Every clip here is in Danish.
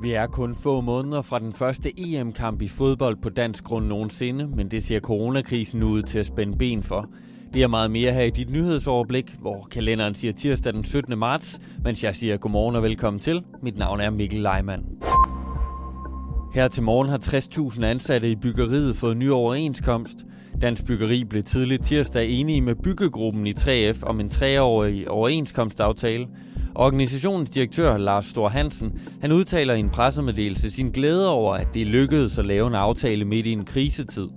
Vi er kun få måneder fra den første EM-kamp i fodbold på dansk grund nogensinde, men det ser coronakrisen ud til at spænde ben for. Det er meget mere her i dit nyhedsoverblik, hvor kalenderen siger tirsdag den 17. marts, mens jeg siger godmorgen og velkommen til. Mit navn er Mikkel Leimann. Her til morgen har 60.000 ansatte i byggeriet fået ny overenskomst. Dansk Byggeri blev tidligt tirsdag enige med byggegruppen i 3F om en treårig overenskomstaftale. Organisationens direktør Lars Stor Hansen, han udtaler i en pressemeddelelse sin glæde over, at det lykkedes at lave en aftale midt i en krisetid.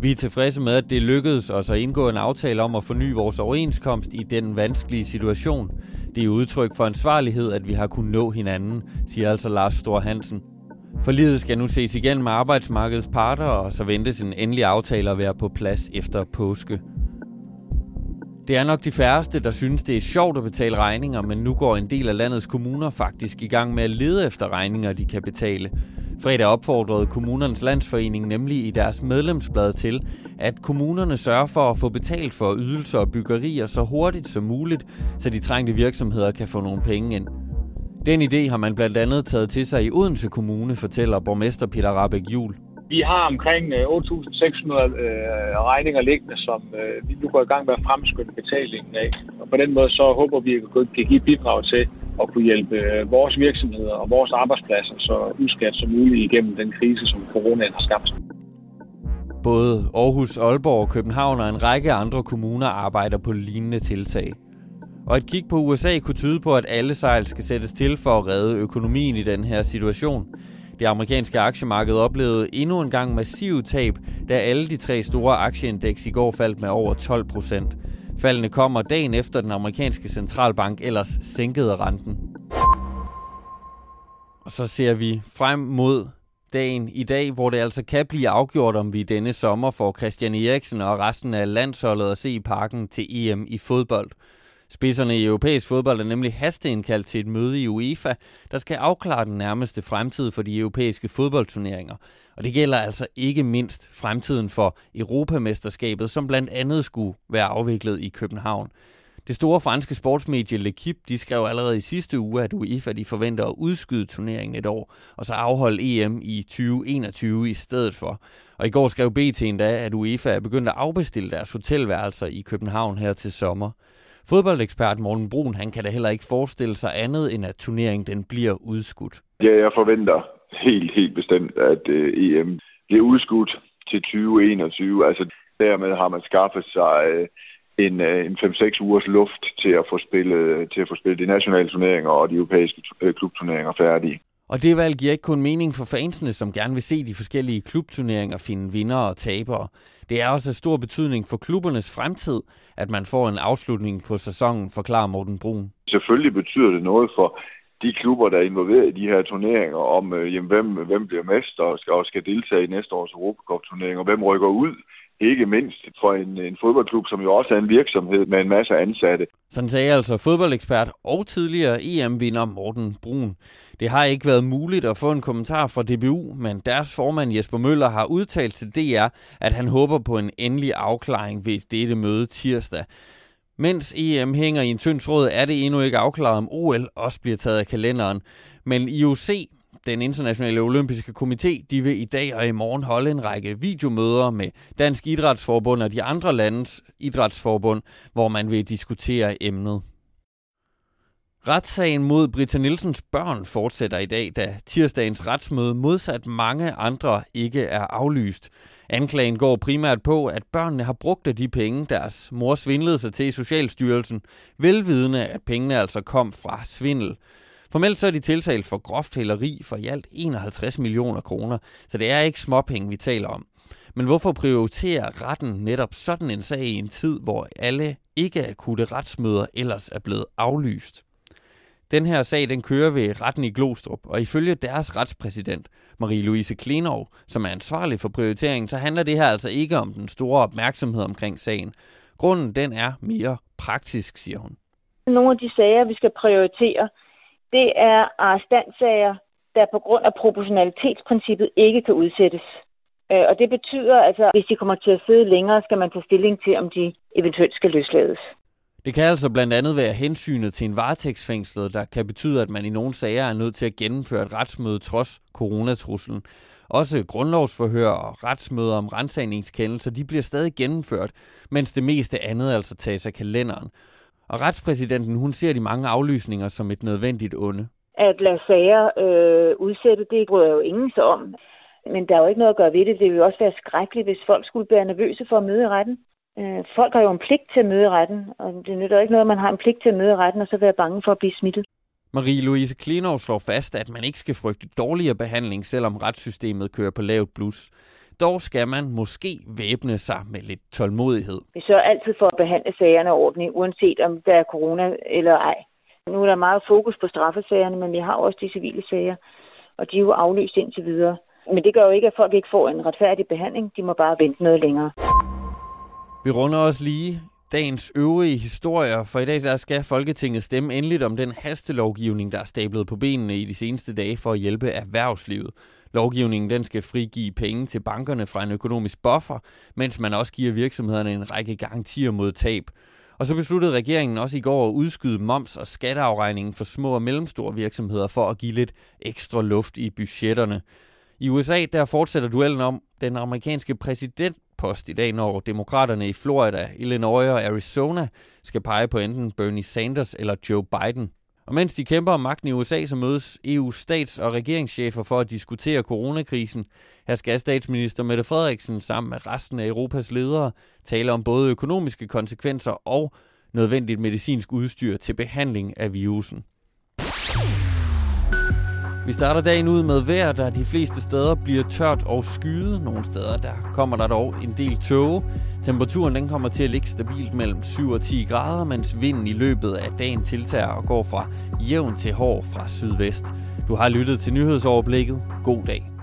Vi er tilfredse med, at det lykkedes os at indgå en aftale om at forny vores overenskomst i den vanskelige situation. Det er udtryk for ansvarlighed, at vi har kunnet nå hinanden, siger altså Lars Stor Hansen. Forlidet skal nu ses igen med arbejdsmarkedets parter, og så ventes en endelig aftale at være på plads efter påske. Det er nok de færreste, der synes, det er sjovt at betale regninger, men nu går en del af landets kommuner faktisk i gang med at lede efter regninger, de kan betale. Fredag opfordrede kommunernes landsforening nemlig i deres medlemsblad til, at kommunerne sørger for at få betalt for ydelser og byggerier så hurtigt som muligt, så de trængte virksomheder kan få nogle penge ind. Den idé har man blandt andet taget til sig i Odense Kommune, fortæller borgmester Peter Rabeck Jul. Vi har omkring øh, 8.600 øh, regninger liggende, som øh, vi nu går i gang med at fremskynde betalingen af. Og på den måde så håber vi, at vi kan give bidrag til at kunne hjælpe øh, vores virksomheder og vores arbejdspladser så uskat som muligt igennem den krise, som coronaen har skabt. Både Aarhus, Aalborg, og København og en række andre kommuner arbejder på lignende tiltag. Og et kig på USA kunne tyde på, at alle sejl skal sættes til for at redde økonomien i den her situation. Det amerikanske aktiemarked oplevede endnu en gang massive tab, da alle de tre store aktieindeks i går faldt med over 12 procent. Faldene kommer dagen efter den amerikanske centralbank ellers sænkede renten. Og så ser vi frem mod dagen i dag, hvor det altså kan blive afgjort, om vi denne sommer får Christian Eriksen og resten af landsholdet at se i parken til EM i fodbold. Spidserne i europæisk fodbold er nemlig hasteindkaldt til et møde i UEFA, der skal afklare den nærmeste fremtid for de europæiske fodboldturneringer. Og det gælder altså ikke mindst fremtiden for Europamesterskabet, som blandt andet skulle være afviklet i København. Det store franske sportsmedie L'Equipe de skrev allerede i sidste uge, at UEFA de forventer at udskyde turneringen et år, og så afholde EM i 2021 i stedet for. Og i går skrev BT endda, at UEFA er begyndt at afbestille deres hotelværelser i København her til sommer. Fodboldekspert Morten Brun, han kan da heller ikke forestille sig andet, end at turneringen den bliver udskudt. Ja, jeg forventer helt, helt bestemt, at øh, EM bliver udskudt til 2021. Altså dermed har man skaffet sig øh, en, øh, en 5-6 ugers luft til at få spillet, til at få spillet de nationale turneringer og de europæiske øh, klubturneringer færdige. Og det valg giver ikke kun mening for fansene, som gerne vil se de forskellige klubturneringer finde vinder og tabere. Det er også af stor betydning for klubbernes fremtid, at man får en afslutning på sæsonen, forklarer Morten Brun. Selvfølgelig betyder det noget for de klubber, der er involveret i de her turneringer, om øh, jamen, hvem, hvem bliver mester og skal, og skal deltage i næste års Europacup-turnering, og hvem rykker ud ikke mindst for en, en fodboldklub, som jo også er en virksomhed med en masse ansatte. Sådan sagde altså fodboldekspert og tidligere EM-vinder Morten Brun. Det har ikke været muligt at få en kommentar fra DBU, men deres formand Jesper Møller har udtalt til DR, at han håber på en endelig afklaring ved dette møde tirsdag. Mens EM hænger i en tynd tråd, er det endnu ikke afklaret, om OL også bliver taget af kalenderen. Men IOC den internationale olympiske komité, de vil i dag og i morgen holde en række videomøder med Dansk Idrætsforbund og de andre landes idrætsforbund, hvor man vil diskutere emnet. Retssagen mod Britta Nielsens børn fortsætter i dag, da tirsdagens retsmøde modsat mange andre ikke er aflyst. Anklagen går primært på, at børnene har brugt af de penge, deres mor svindlede sig til i Socialstyrelsen, velvidende at pengene altså kom fra svindel. Formelt så er de tiltalt for groft hæleri for i alt 51 millioner kroner, så det er ikke småpenge, vi taler om. Men hvorfor prioriterer retten netop sådan en sag i en tid, hvor alle ikke akutte retsmøder ellers er blevet aflyst? Den her sag den kører ved retten i Glostrup, og ifølge deres retspræsident, Marie-Louise Klenov, som er ansvarlig for prioriteringen, så handler det her altså ikke om den store opmærksomhed omkring sagen. Grunden den er mere praktisk, siger hun. Nogle af de sager, vi skal prioritere, det er arrestantsager, der på grund af proportionalitetsprincippet ikke kan udsættes. Øh, og det betyder altså, at hvis de kommer til at sidde længere, skal man tage stilling til, om de eventuelt skal løslades. Det kan altså blandt andet være hensynet til en varetægtsfængslet, der kan betyde, at man i nogle sager er nødt til at gennemføre et retsmøde trods coronatruslen. Også grundlovsforhør og retsmøder om rensagningskendelser, de bliver stadig gennemført, mens det meste andet altså tages af kalenderen. Og retspræsidenten, hun ser de mange aflysninger som et nødvendigt onde. At lade sager øh, udsætte, det bryder jo ingen sig om. Men der er jo ikke noget at gøre ved det. Det ville jo også være skrækkeligt, hvis folk skulle være nervøse for at møde i retten. Øh, folk har jo en pligt til at møde retten, og det nytter ikke noget, at man har en pligt til at møde retten, og så være bange for at blive smittet. Marie-Louise Klinov slår fast, at man ikke skal frygte dårligere behandling, selvom retssystemet kører på lavt blus. Dog skal man måske væbne sig med lidt tålmodighed. Vi sørger altid for at behandle sagerne ordentligt, uanset om der er corona eller ej. Nu er der meget fokus på straffesagerne, men vi har også de civile sager, og de er jo aflyst indtil videre. Men det gør jo ikke, at folk ikke får en retfærdig behandling. De må bare vente noget længere. Vi runder også lige dagens øvrige historier, for i dag så skal Folketinget stemme endeligt om den hastelovgivning, der er stablet på benene i de seneste dage for at hjælpe erhvervslivet. Lovgivningen den skal frigive penge til bankerne fra en økonomisk buffer, mens man også giver virksomhederne en række garantier mod tab. Og så besluttede regeringen også i går at udskyde moms- og skatteafregningen for små og mellemstore virksomheder for at give lidt ekstra luft i budgetterne. I USA der fortsætter duellen om den amerikanske præsident post i dag, når demokraterne i Florida, Illinois og Arizona skal pege på enten Bernie Sanders eller Joe Biden. Og mens de kæmper om magten i USA, så mødes EU's stats- og regeringschefer for at diskutere coronakrisen. Her skal statsminister Mette Frederiksen sammen med resten af Europas ledere tale om både økonomiske konsekvenser og nødvendigt medicinsk udstyr til behandling af virusen. Vi starter dagen ud med vejr, der de fleste steder bliver tørt og skyet. Nogle steder der kommer der dog en del tåge. Temperaturen den kommer til at ligge stabilt mellem 7 og 10 grader, mens vinden i løbet af dagen tiltager og går fra jævn til hård fra sydvest. Du har lyttet til nyhedsoverblikket. God dag.